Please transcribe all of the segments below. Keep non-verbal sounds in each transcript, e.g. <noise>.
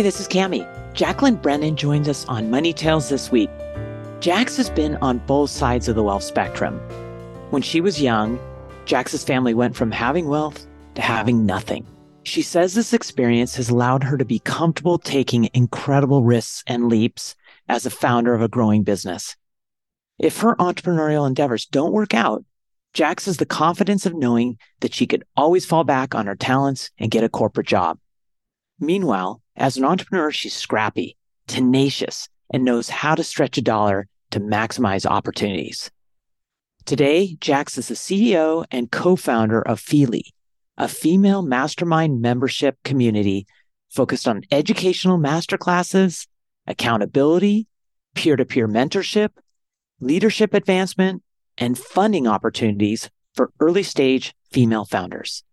Hi, this is Cami. Jacqueline Brennan joins us on Money Tales this week. Jax has been on both sides of the wealth spectrum. When she was young, Jax's family went from having wealth to having nothing. She says this experience has allowed her to be comfortable taking incredible risks and leaps as a founder of a growing business. If her entrepreneurial endeavors don't work out, Jax has the confidence of knowing that she could always fall back on her talents and get a corporate job. Meanwhile, as an entrepreneur, she's scrappy, tenacious, and knows how to stretch a dollar to maximize opportunities. Today, Jax is the CEO and co-founder of Feely, a female mastermind membership community focused on educational masterclasses, accountability, peer-to-peer mentorship, leadership advancement, and funding opportunities for early stage female founders.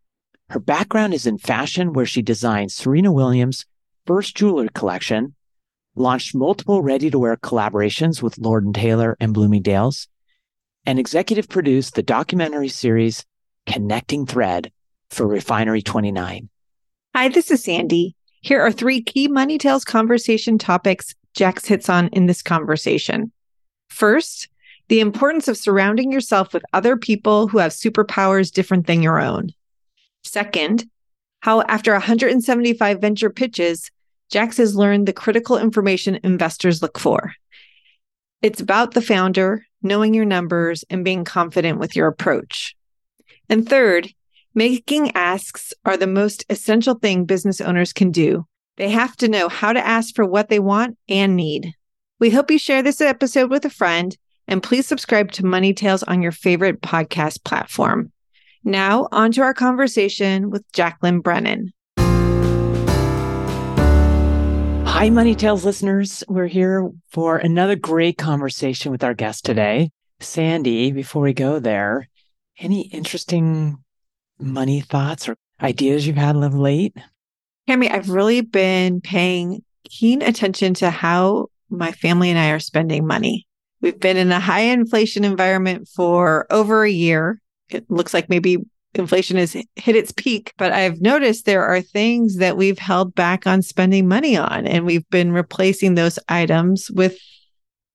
Her background is in fashion, where she designed Serena Williams' first jewelry collection, launched multiple ready to wear collaborations with Lord & Taylor and Bloomingdale's, and executive produced the documentary series Connecting Thread for Refinery 29. Hi, this is Sandy. Here are three key Money Tales conversation topics Jax hits on in this conversation. First, the importance of surrounding yourself with other people who have superpowers different than your own. Second, how after 175 venture pitches, Jax has learned the critical information investors look for. It's about the founder, knowing your numbers, and being confident with your approach. And third, making asks are the most essential thing business owners can do. They have to know how to ask for what they want and need. We hope you share this episode with a friend and please subscribe to Money Tales on your favorite podcast platform. Now, on to our conversation with Jacqueline Brennan. Hi, Money Tales listeners. We're here for another great conversation with our guest today. Sandy, before we go there, any interesting money thoughts or ideas you've had of late? Cami, I've really been paying keen attention to how my family and I are spending money. We've been in a high inflation environment for over a year. It looks like maybe inflation has hit its peak, but I've noticed there are things that we've held back on spending money on, and we've been replacing those items with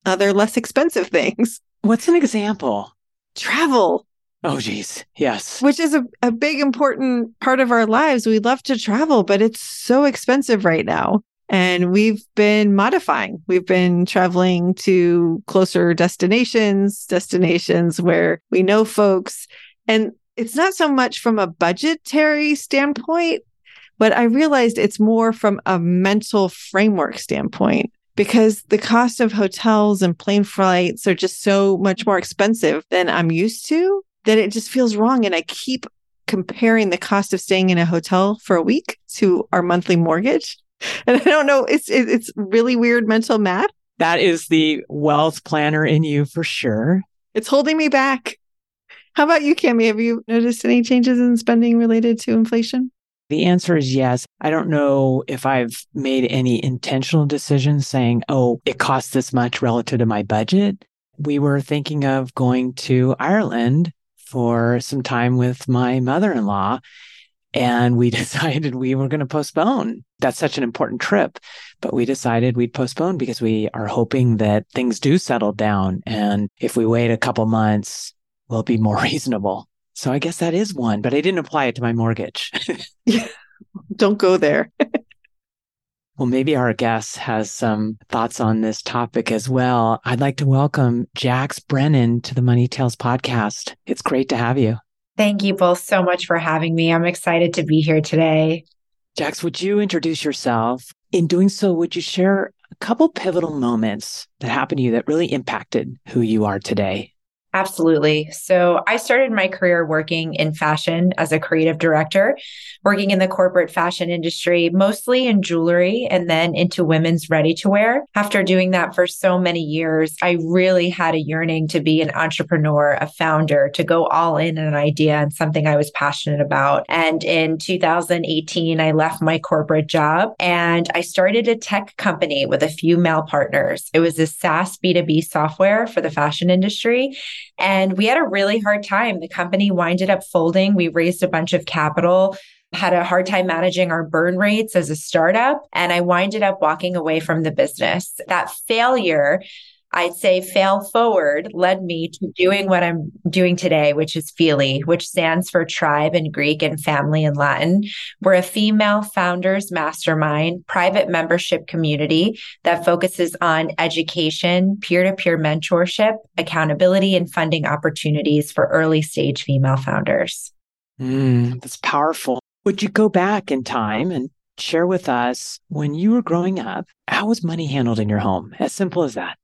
other less expensive things. <laughs> What's an example? Travel. Oh, geez. Yes. Which is a, a big, important part of our lives. We love to travel, but it's so expensive right now. And we've been modifying. We've been traveling to closer destinations, destinations where we know folks. And it's not so much from a budgetary standpoint, but I realized it's more from a mental framework standpoint because the cost of hotels and plane flights are just so much more expensive than I'm used to that it just feels wrong. And I keep comparing the cost of staying in a hotel for a week to our monthly mortgage. <laughs> And I don't know, it's it's really weird mental math. That is the wealth planner in you for sure. It's holding me back. How about you, Cami? Have you noticed any changes in spending related to inflation? The answer is yes. I don't know if I've made any intentional decisions saying, oh, it costs this much relative to my budget. We were thinking of going to Ireland for some time with my mother in law. And we <laughs> decided we were going to postpone. That's such an important trip, but we decided we'd postpone because we are hoping that things do settle down. And if we wait a couple months, we'll be more <laughs> reasonable. So I guess that is one, but I didn't apply it to my mortgage. <laughs> Don't go there. <laughs> Well, maybe our guest has some thoughts on this topic as well. I'd like to welcome Jax Brennan to the Money Tales podcast. It's great to have you. Thank you both so much for having me. I'm excited to be here today. Jax, would you introduce yourself? In doing so, would you share a couple pivotal moments that happened to you that really impacted who you are today? Absolutely. So I started my career working in fashion as a creative director, working in the corporate fashion industry, mostly in jewelry and then into women's ready to wear. After doing that for so many years, I really had a yearning to be an entrepreneur, a founder, to go all in on an idea and something I was passionate about. And in 2018, I left my corporate job and I started a tech company with a few male partners. It was a SaaS B2B software for the fashion industry. And we had a really hard time. The company winded up folding. We raised a bunch of capital had a hard time managing our burn rates as a startup and I winded up walking away from the business. That failure I'd say fail forward led me to doing what I'm doing today, which is Feely, which stands for tribe in Greek and family in Latin. We're a female founders mastermind, private membership community that focuses on education, peer to peer mentorship, accountability, and funding opportunities for early stage female founders. Mm, that's powerful. Would you go back in time and share with us when you were growing up, how was money handled in your home? As simple as that.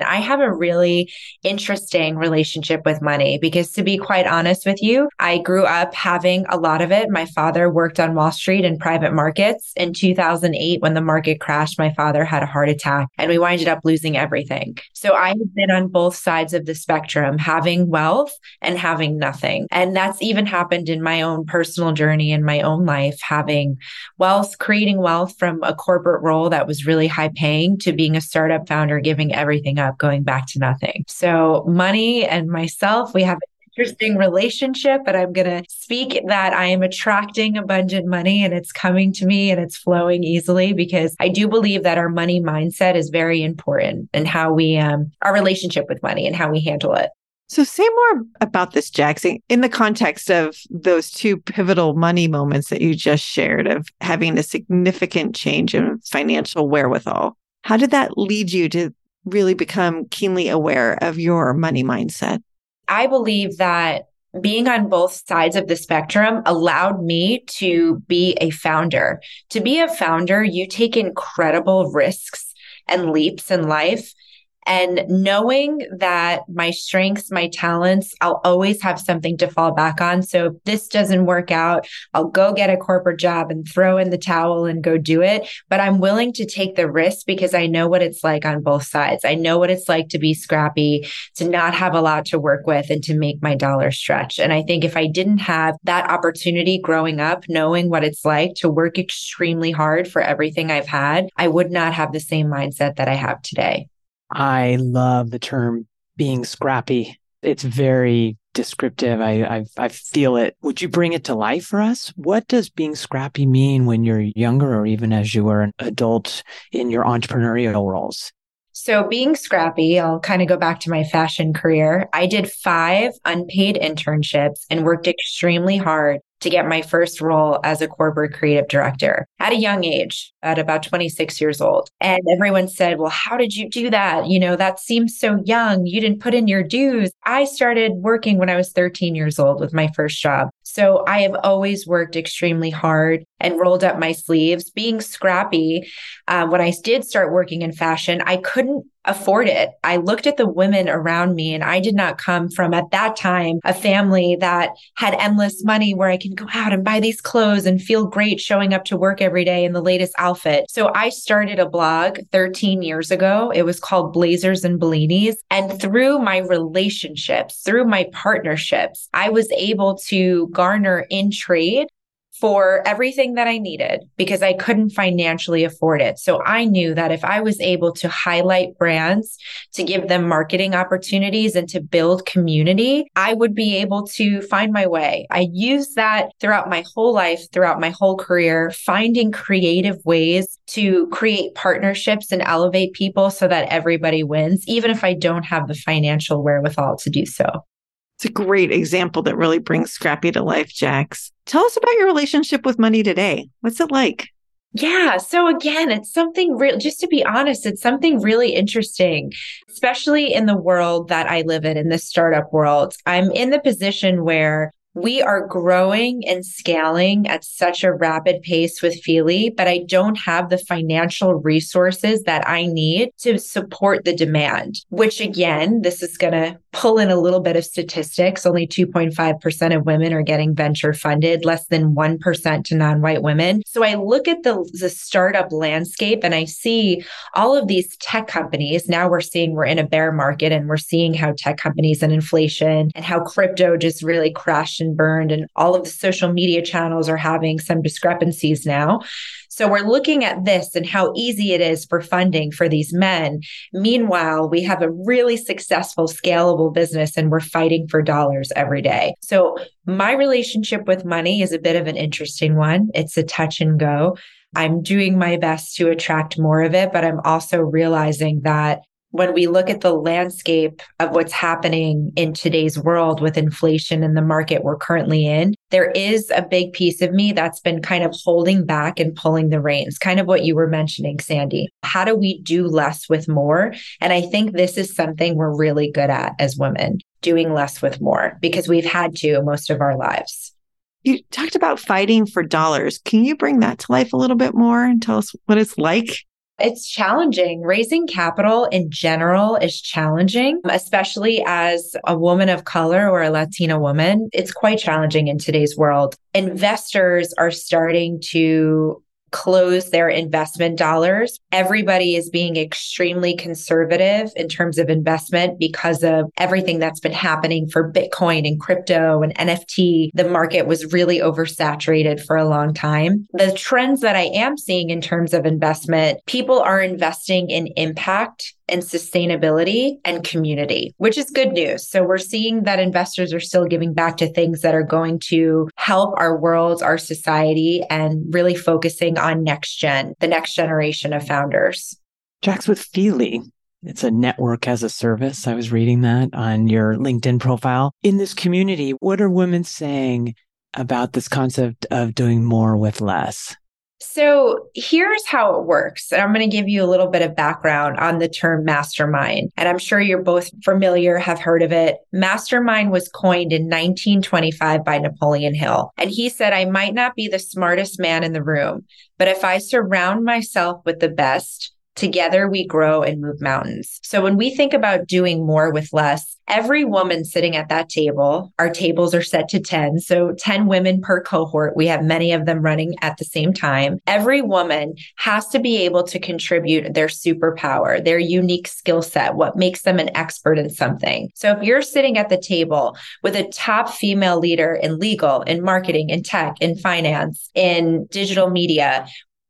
I have a really interesting relationship with money because, to be quite honest with you, I grew up having a lot of it. My father worked on Wall Street in private markets. In 2008, when the market crashed, my father had a heart attack and we winded up losing everything. So I have been on both sides of the spectrum, having wealth and having nothing. And that's even happened in my own personal journey in my own life, having wealth, creating wealth from a corporate role that was really high paying to being a startup founder, giving everything up up going back to nothing. So money and myself, we have an interesting relationship, but I'm going to speak that I am attracting abundant money and it's coming to me and it's flowing easily because I do believe that our money mindset is very important and how we, um, our relationship with money and how we handle it. So, say more about this, Jackson, in the context of those two pivotal money moments that you just shared of having a significant change in financial wherewithal. How did that lead you to really become keenly aware of your money mindset? I believe that being on both sides of the spectrum allowed me to be a founder. To be a founder, you take incredible risks and leaps in life and knowing that my strengths, my talents, I'll always have something to fall back on. So if this doesn't work out, I'll go get a corporate job and throw in the towel and go do it. But I'm willing to take the risk because I know what it's like on both sides. I know what it's like to be scrappy, to not have a lot to work with and to make my dollar stretch. And I think if I didn't have that opportunity growing up, knowing what it's like to work extremely hard for everything I've had, I would not have the same mindset that I have today. I love the term being scrappy. It's very descriptive. I, I, I feel it. Would you bring it to life for us? What does being scrappy mean when you're younger, or even as you were an adult in your entrepreneurial roles? So, being scrappy, I'll kind of go back to my fashion career. I did five unpaid internships and worked extremely hard to get my first role as a corporate creative director at a young age, at about 26 years old. And everyone said, Well, how did you do that? You know, that seems so young. You didn't put in your dues. I started working when I was 13 years old with my first job. So I have always worked extremely hard and rolled up my sleeves. Being scrappy, uh, when I did start working in fashion, I couldn't afford it. I looked at the women around me and I did not come from at that time a family that had endless money where I can go out and buy these clothes and feel great showing up to work every day in the latest outfit. So I started a blog 13 years ago. It was called Blazers and Bellinis. And through my relationships, through my partnerships, I was able to garner in trade for everything that I needed because I couldn't financially afford it. So I knew that if I was able to highlight brands, to give them marketing opportunities and to build community, I would be able to find my way. I used that throughout my whole life, throughout my whole career, finding creative ways to create partnerships and elevate people so that everybody wins, even if I don't have the financial wherewithal to do so. It's a great example that really brings Scrappy to life, Jax. Tell us about your relationship with money today. What's it like? Yeah. So again, it's something real, just to be honest, it's something really interesting, especially in the world that I live in, in the startup world. I'm in the position where we are growing and scaling at such a rapid pace with Feely, but I don't have the financial resources that I need to support the demand, which again, this is going to pull in a little bit of statistics. Only 2.5% of women are getting venture funded, less than 1% to non white women. So I look at the, the startup landscape and I see all of these tech companies. Now we're seeing we're in a bear market and we're seeing how tech companies and inflation and how crypto just really crashed burned. And all of the social media channels are having some discrepancies now. So we're looking at this and how easy it is for funding for these men. Meanwhile, we have a really successful, scalable business and we're fighting for dollars every day. So my relationship with money is a bit of an interesting one. It's a touch and go. I'm doing my best to attract more of it, but I'm also realizing that when we look at the landscape of what's happening in today's world with inflation and the market we're currently in, there is a big piece of me that's been kind of holding back and pulling the reins, kind of what you were mentioning, Sandy. How do we do less with more? And I think this is something we're really good at as women, doing less with more because we've had to most of our lives. You talked about fighting for dollars. Can you bring that to life a little bit more and tell us what it's like? It's challenging. Raising capital in general is challenging, especially as a woman of color or a Latina woman. It's quite challenging in today's world. Investors are starting to close their investment dollars. Everybody is being extremely conservative in terms of investment because of everything that's been happening for Bitcoin and crypto and NFT. The market was really oversaturated for a long time. The trends that I am seeing in terms of investment, people are investing in impact and sustainability and community, which is good news. So we're seeing that investors are still giving back to things that are going to help our world, our society, and really focusing on next gen, the next generation of founders. Jax with Feely. It's a network as a service. I was reading that on your LinkedIn profile. In this community, what are women saying about this concept of doing more with less? So here's how it works. And I'm going to give you a little bit of background on the term mastermind. And I'm sure you're both familiar, have heard of it. Mastermind was coined in 1925 by Napoleon Hill. And he said, I might not be the smartest man in the room, but if I surround myself with the best, Together we grow and move mountains. So when we think about doing more with less, every woman sitting at that table, our tables are set to 10. So 10 women per cohort. We have many of them running at the same time. Every woman has to be able to contribute their superpower, their unique skill set, what makes them an expert in something. So if you're sitting at the table with a top female leader in legal, in marketing, in tech, in finance, in digital media,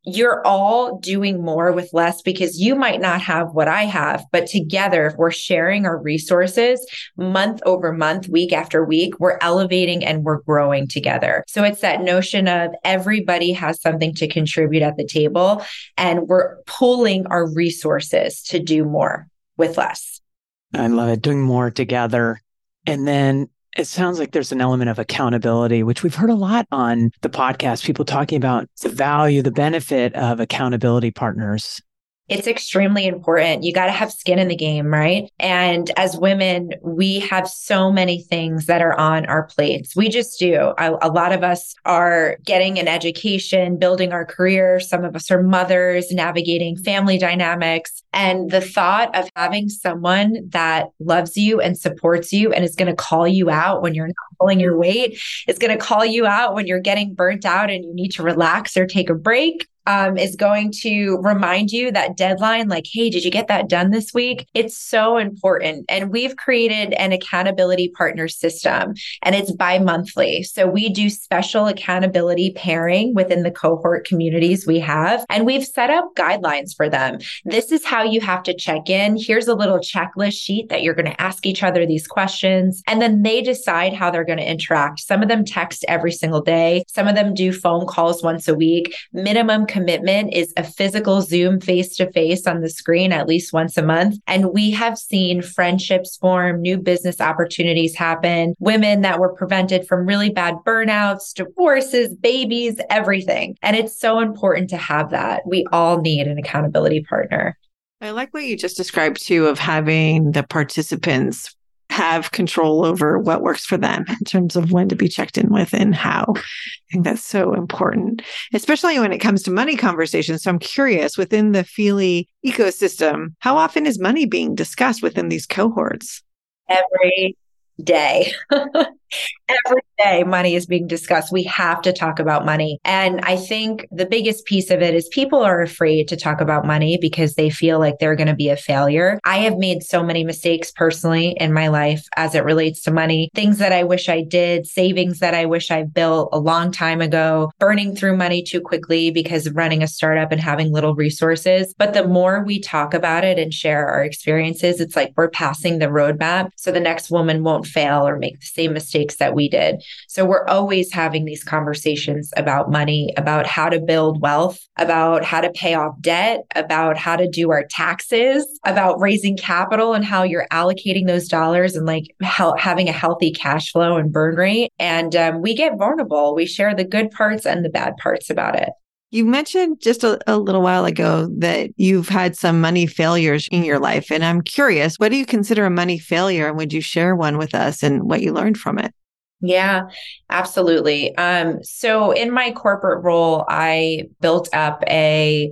you're all doing more with less because you might not have what I have, but together, if we're sharing our resources month over month, week after week, we're elevating and we're growing together. So it's that notion of everybody has something to contribute at the table and we're pooling our resources to do more with less. I love it. Doing more together. And then it sounds like there's an element of accountability, which we've heard a lot on the podcast, people talking about the value, the benefit of accountability partners it's extremely important. You got to have skin in the game, right? And as women, we have so many things that are on our plates. We just do. A, lot of us are getting an education, building our career. Some of us are mothers, navigating family dynamics. And the thought of having someone that loves you and supports you and is going to call you out when you're not pulling your weight, is going to call you out when you're getting burnt out and you need to relax or take a break um, is going to remind you that deadline, like, hey, did you get that done this week? It's so important. And we've created an accountability partner system and it's bi monthly. So we do special accountability pairing within the cohort communities we have. And we've set up guidelines for them. This is how you have to check in. Here's a little checklist sheet that you're going to ask each other these questions. And then they decide how they're going to interact. Some of them text every single day, some of them do phone calls once a week, minimum commitment is a physical Zoom face to face on the screen at least once a month. And we have seen friendships form, new business opportunities happen, women that were prevented from really bad burnouts, divorces, babies, everything. And it's so important to have that. We all need an accountability partner. I like what you just described too of having the participants have control over what works for them in terms of when to be checked in with and how. I think that's so important, especially when it comes to money conversations. So I'm curious within the Feely ecosystem, how often is money being discussed within these cohorts? Every day. <laughs> Every day, money is being discussed. We have to talk about money. And I think the biggest piece of it is people are afraid to talk about money because they feel like they're going to be a failure. I have made so many mistakes personally in my life as it relates to money, things that I wish I did, savings that I wish I built a long time ago, burning through money too quickly because running a startup and having little resources. But the more we talk about it and share our experiences, it's like we're passing the roadmap so the next woman won't fail or make the same mistake mistakes that we did. So we're always having these conversations about money, about how to build wealth, about how to pay off debt, about how to do our taxes, about raising capital and how you're allocating those dollars and like having a healthy cash flow and burn rate. And um, we get vulnerable. We share the good parts and the bad parts about it. You mentioned just a, a, little while ago that you've had some money failures in your life. And I'm curious, what do you consider a money failure? And would you share one with us and what you learned from it? Yeah, absolutely. Um, so in my corporate role, I built up a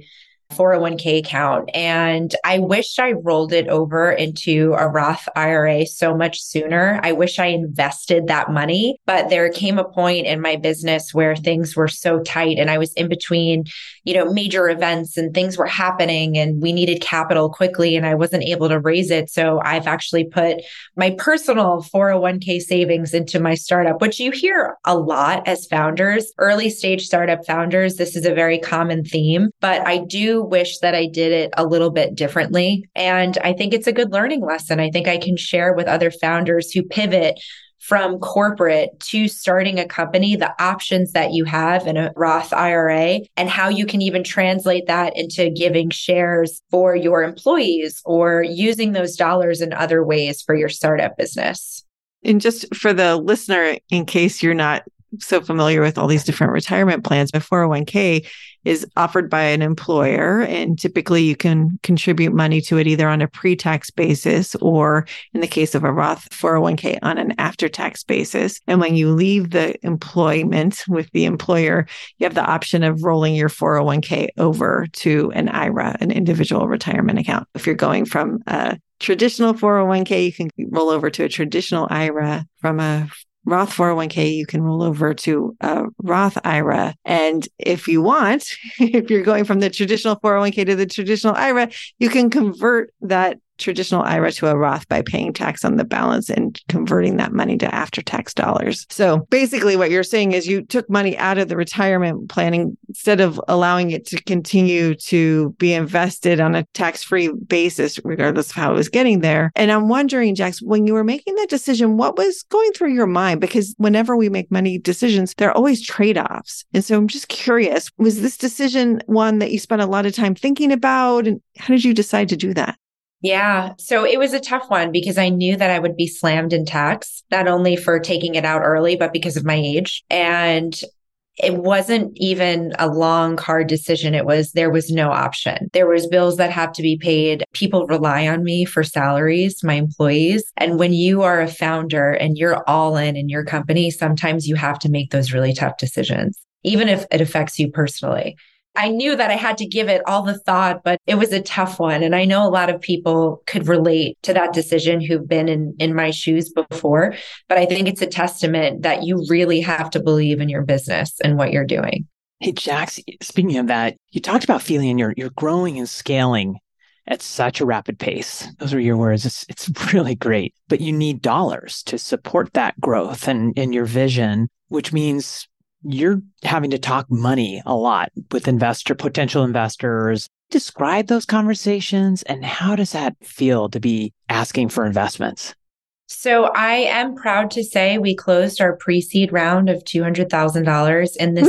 401k account. And I wish I rolled it over into a Roth IRA so much sooner. I wish I invested that money, but there came a point in my business where things were so tight and I was in between, you know, major events and things were happening and we needed capital quickly and I wasn't able to raise it. So I've actually put my personal 401k savings into my startup, which you hear a lot as founders, early stage startup founders. This is a very common theme, but I do wish that I did it a little bit differently. And I think it's a good learning lesson. I think I can share with other founders who pivot from corporate to starting a company, the options that you have in a Roth IRA and how you can even translate that into giving shares for your employees or using those dollars in other ways for your startup business. And just for the listener, in case you're not so familiar with all these different retirement plans, a 401k is offered by an employer. And typically you can contribute money to it either on a pre tax basis or in the case of a Roth 401k on an after tax basis. And when you leave the employment with the employer, you have the option of rolling your 401k over to an IRA, an individual retirement account. If you're going from a traditional 401k, you can roll over to a traditional IRA from a Roth 401k, you can roll over to uh, a Roth IRA. And if you want, <laughs> if you're going from the traditional 401k to the traditional IRA, you can convert that traditional IRA to a Roth by paying tax on the balance and converting that money to after tax dollars. So basically, what you're saying is you took money out of the retirement planning instead of allowing it to continue to be invested on a tax free basis, regardless of how it was getting there. And I'm wondering, Jax, when you were making that decision, what was going through your mind? Because whenever we make money decisions, there are always trade offs. And so I'm just curious, was this decision one that you spent a lot of time thinking about? And how did you decide to do that? Yeah. So it was a tough one because I knew that I would be slammed in tax, not only for taking it out early, but because of my age. And it wasn't even a long hard decision. It was there was no option. There was bills that have to be paid. People rely on me for salaries my employees. And when you are a founder and you're all in in your company sometimes you have to make those really tough decisions even if it affects you personally I knew that I had to give it all the thought, but it was a tough one. And I know a lot of people could relate to that decision who've been in, in my shoes before. But I think it's a testament that you really have to believe in your business and what you're doing. Hey, Jax, speaking of that, you talked about feeling you're, you're growing and scaling at such a rapid pace. Those are your words. It's, it's <laughs> really great, but you need dollars to support that growth and, and your vision, which means you're having to talk money a lot with investor potential investors describe those conversations and how does that feel to be asking for investments so I am proud to say we closed our pre-seed round of $200,000 in this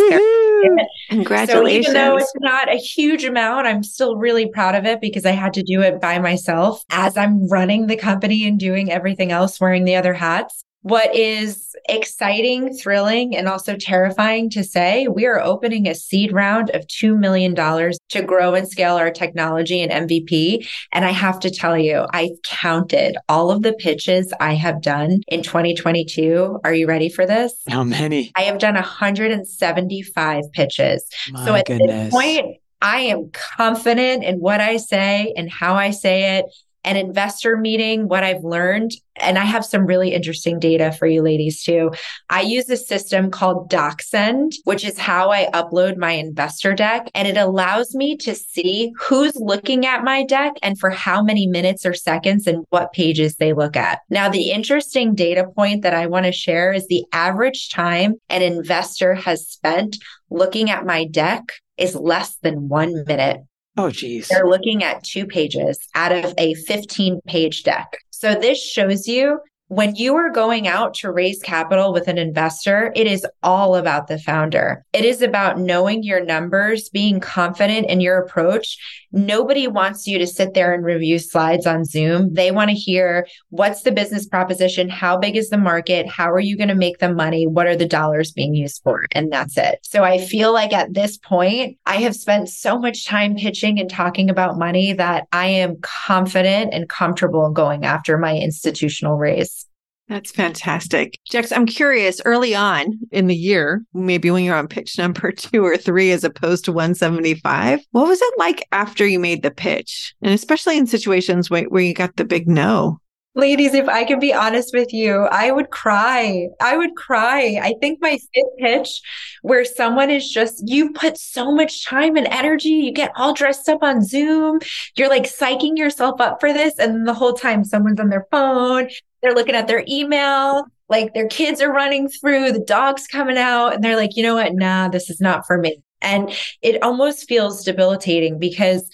Congratulations. So even though it's not a huge amount, I'm still really proud of it because I had to do it by myself as I'm running the company and doing everything else, wearing the other hats. What is exciting, thrilling, and also terrifying to say, we are opening a seed round of $2 million to grow and scale our technology and MVP. And I have to tell you, I counted all of the pitches I have done in 2022. Are you ready for this? How many? I have done 175 pitches. My so at goodness. this point, I am confident in what I say and how I say it an investor meeting, what I've learned, and I have some really interesting data for you ladies too. I use a system called DocSend, which is how I upload my investor deck. And it allows me to see who's looking at my deck and for how many minutes or seconds and what pages they look at. Now, the interesting data point that I want to share is the average time an investor has spent looking at my deck is less than one minute. Oh, geez. They're looking at two pages out of a 15 page deck. So this shows you when you are going out to raise capital with an investor, it is all about the founder. It is about knowing your numbers, being confident in your approach. Nobody wants you to sit there and review slides on Zoom. They want to hear what's the business proposition? How big is the market? How are you going to make the money? What are the dollars being used for? And that's it. So I feel like at this point, I have spent so much time pitching and talking about money that I am confident and comfortable going after my institutional raise. That's fantastic. Jax, I'm curious early on in the year, maybe when you're on pitch number <laughs> two or three as opposed to 175, what was it like after you made the pitch? And especially in situations where, where you got the big no. Ladies, if I can be honest with you, I would cry. I would cry. I think my fifth pitch, where someone is just, you put so much time and energy, you get all dressed up on Zoom, you're like psyching yourself up for this. And the whole time someone's on their phone, they're looking at their email, like their kids are running through, the dog's coming out, and they're like, you know what? Nah, this is not for me. And it almost feels debilitating because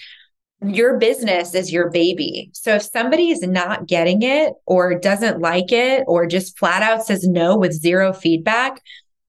your business is your baby. So if somebody is not getting it or doesn't like it or just flat out says no with zero feedback,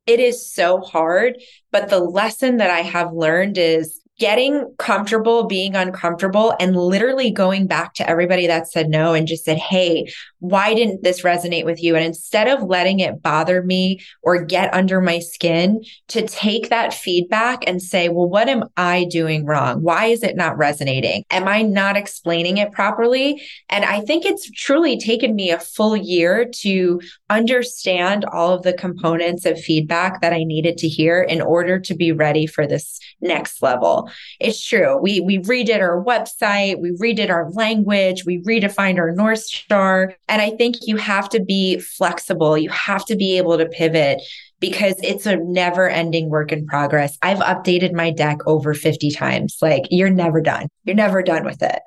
it is so hard. But the lesson that I have learned is getting comfortable being uncomfortable and literally going back to everybody that said no and just said, Hey, why didn't this resonate with you? And instead of letting it bother me or get under my skin, to take that feedback and say, Well, what am I doing wrong? Why is it not resonating? Am I not explaining it properly? And I think it's truly taken me a full year to understand all of the components of feedback that I needed to hear in order to be ready for this next level. It's true. We we redid our website, we redid our language, we redefined our North Star. And I think you have to be flexible. You have to be able to pivot because it's a never ending work in progress. I've updated my deck over 50 times. Like you're never done. You're never done with it.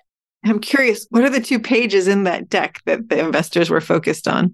I'm curious, what are the two pages in that deck that the investors were focused on?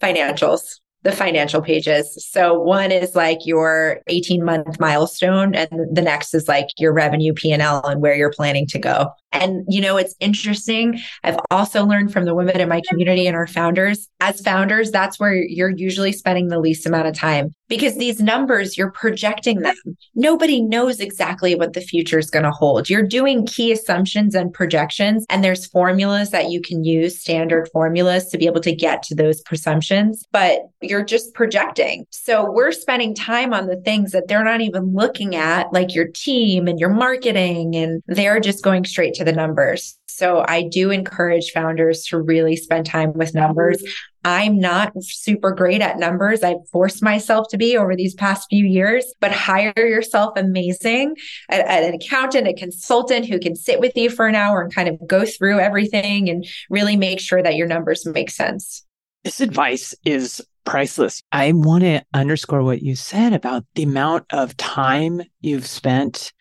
Financials the financial pages. So one is like your 18 month milestone and the next is like your revenue P&L and where you're planning to go. And, you know, it's interesting. I've also learned from the women in my community and our founders. As founders, that's where you're usually spending the least amount of time because these numbers, you're projecting them. Nobody knows exactly what the future is going to hold. You're doing key assumptions and projections, and there's formulas that you can use, standard formulas to be able to get to those presumptions, but you're just projecting. So we're spending time on the things that they're not even looking at, like your team and your marketing, and they're just going straight to the numbers. So I do encourage founders to really spend time with numbers. I'm not super great at numbers. I've forced myself to be over these past few years, but hire yourself amazing, an accountant, a consultant who can sit with you for an hour and kind of go through everything and really make sure that your numbers make sense. This advice is priceless. I want to underscore what you said about the amount of time you've spent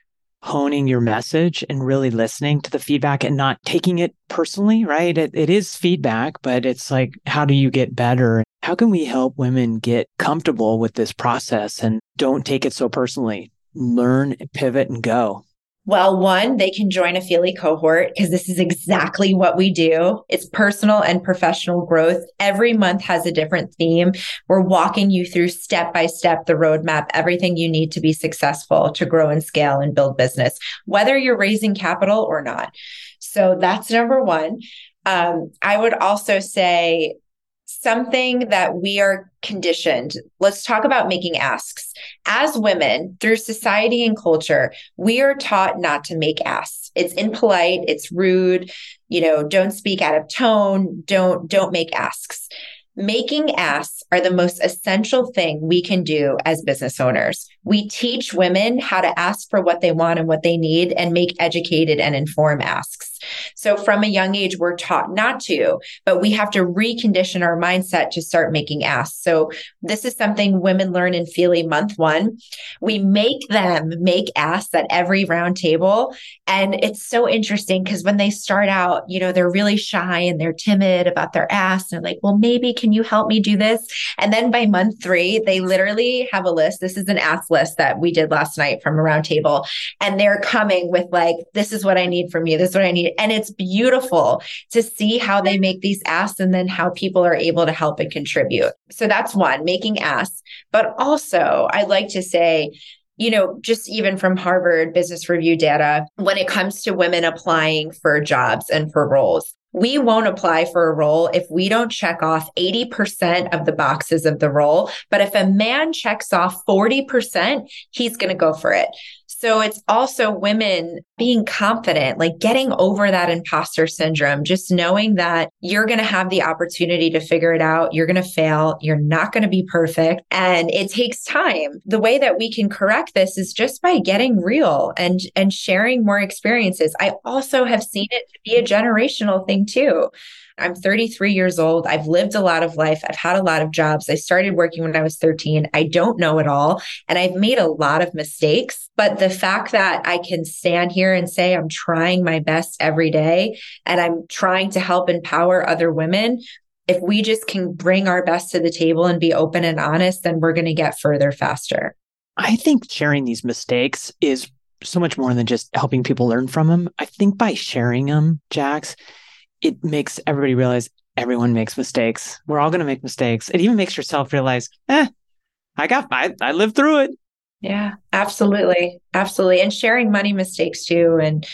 honing your message and really listening to the feedback and not taking it personally, right? It, it is feedback, but it's like, how do you get better? How can we help women get comfortable with this process and don't take it so personally? Learn, pivot, and go. Well, one, they can join a Feely cohort because this is exactly what we do. It's personal and professional growth. Every month has a different theme. We're walking you through step by step the roadmap, everything you need to be successful to grow and scale and build business, whether you're raising capital or not. So that's number one. Um, I would also say something that we are conditioned. Let's talk about making asks. As women, through society and culture, we are taught not to make asks. It's impolite, it's rude, you know, don't speak out of tone, don't don't make asks. Making asks are the most essential thing we can do as business owners. We teach women how to ask for what they want and what they need and make educated and informed asks. So from a young age, we're taught not to, but we have to recondition our mindset to start making asks. So this is something women learn in Feely month one. We make them make asks at every round table. And it's so interesting because when they start out, you know, they're really shy and they're timid about their asks. They're like, well, maybe can you help me do this? And then by month three, they literally have a list. This is an ask list that we did last night from a round table. And they're coming with like, this is what I need from you. This is what I need and it's beautiful to see how they make these asks and then how people are able to help and contribute. So that's one, making asks. But also, I'd like to say, you know, just even from Harvard Business Review data, when it comes to women applying for jobs and for roles, we won't apply for a role if we don't check off 80% of the boxes of the role. But if a man checks off 40%, he's going to go for it. So it's also women being confident, like getting over that imposter syndrome, just knowing that you're going to have the opportunity to figure it out. You're going to fail. You're not going to be perfect. And it takes time. The way that we can correct this is just by getting real and, and sharing more experiences. I also have seen it to be a generational thing too. I'm 33 years old. I've lived a lot of life. I've had a lot of jobs. I started working when I was 13. I don't know it all. And I've made a lot of mistakes. But the fact that I can stand here and say I'm trying my best every day and I'm trying to help empower other women, if we just can bring our best to the table and be open and honest, then we're going to get further faster. I think sharing these mistakes is so much more than just helping people learn from them. I think by sharing them, Jax, it makes everybody realize everyone makes mistakes. We're all going to make mistakes. It even makes yourself realize, eh, I got, I, I lived through it. Yeah, absolutely. Absolutely. And sharing money mistakes too. And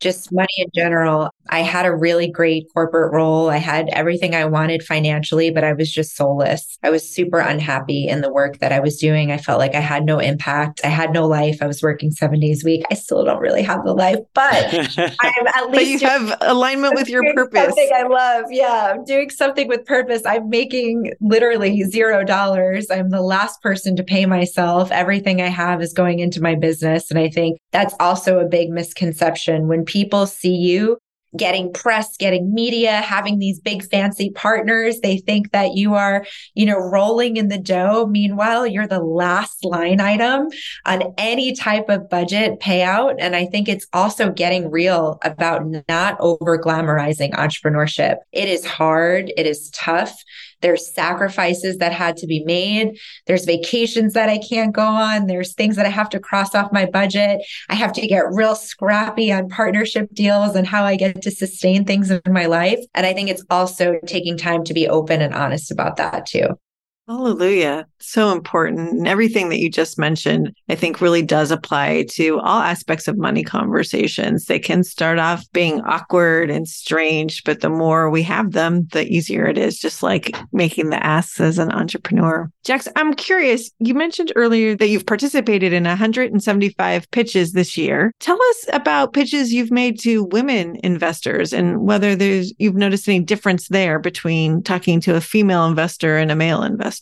just money in general. I had a really great corporate role. I had everything I wanted financially, but I was just soulless. I was super unhappy in the work that I was doing. I felt like I had no impact. I had no life. I was working seven days a week. I still don't really have the life, but <laughs> I'm at least. but you have alignment with your purpose. Something I love. Yeah. I'm doing something with purpose. I'm making literally zero dollars. I'm the last person to pay myself. Everything I have is going into my business. And I think that's also a big misconception when people see you getting press, getting media, having these big fancy partners. They think that you are, you know, rolling in the dough. Meanwhile, you're the last line item on any type of budget payout. And I think it's also getting real about not over glamorizing entrepreneurship. It is hard. It is tough. There's sacrifices that had to be made. There's vacations that I can't go on. There's things that I have to cross off my budget. I have to get real scrappy on partnership deals and how I get to sustain things in my life. And I think it's also taking time to be open and honest about that too. Hallelujah. So important. And everything that you just mentioned, I think really does apply to all aspects of money conversations. They can start off being awkward and strange, but the more we have them, the easier it is, just like making the asks as an entrepreneur. Jax, I'm curious. You mentioned earlier that you've participated in 175 pitches this year. Tell us about pitches you've made to women investors and whether there's you've noticed any difference there between talking to a female investor and a male investor.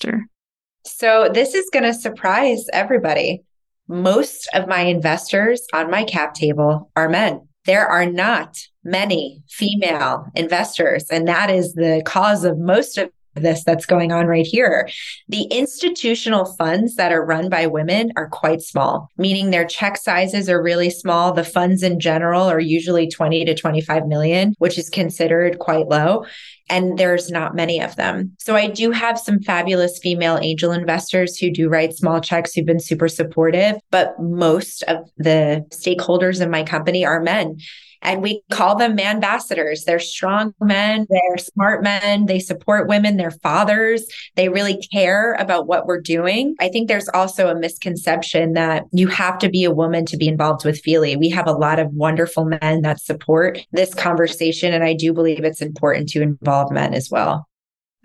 So, this is going to surprise everybody. Most of my investors on my cap table are men. There are not many female investors, and that is the cause of most of this that's going on right here. The institutional funds that are run by women are quite small, meaning their check sizes are really small. The funds in general are usually 20 to 25 million, which is considered quite low. And there's not many of them. So I do have some fabulous female angel investors who do write small checks who've been super supportive, but most of the stakeholders in my company are men. And we call them man ambassadors. They're strong men, they're smart men, they support women, they're fathers, they really care about what we're doing. I think there's also a misconception that you have to be a woman to be involved with Feely. We have a lot of wonderful men that support this conversation. And I do believe it's important to involve men as well.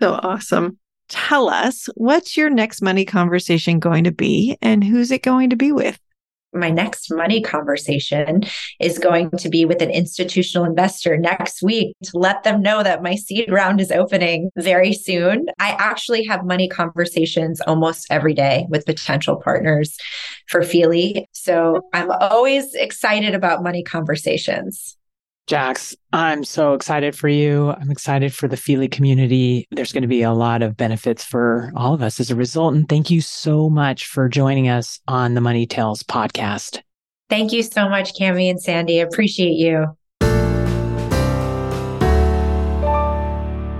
So awesome. Tell us what's your next money conversation going to be and who's it going to be with? my next money conversation is going to be with an institutional investor next week to let them know that my seed round is opening very soon. I actually have money conversations almost every day with potential partners for Feely. So I'm always excited about money conversations. Jax, I'm so excited for you. I'm excited for the Feely community. There's going to be a lot of benefits for all of us as a result. And thank you so much for joining us on the Money Tales podcast. Thank you so much, Cami and Sandy. Appreciate you.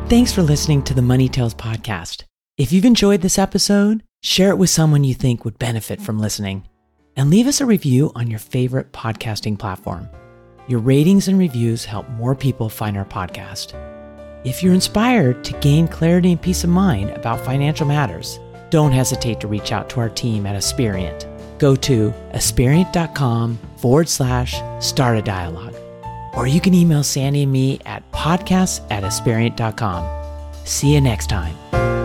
Thanks for listening to the Money Tales podcast. If you've enjoyed this episode, share it with someone you think would benefit from listening, and leave us a review on your favorite podcasting platform. Your ratings and reviews help more people find our podcast. If you're inspired to gain clarity and peace of mind about financial matters, don't hesitate to reach out to our team at Aspiriant. Go to aspiriant.com forward slash start a dialogue. Or you can email Sandy and me at podcasts at. See you next time.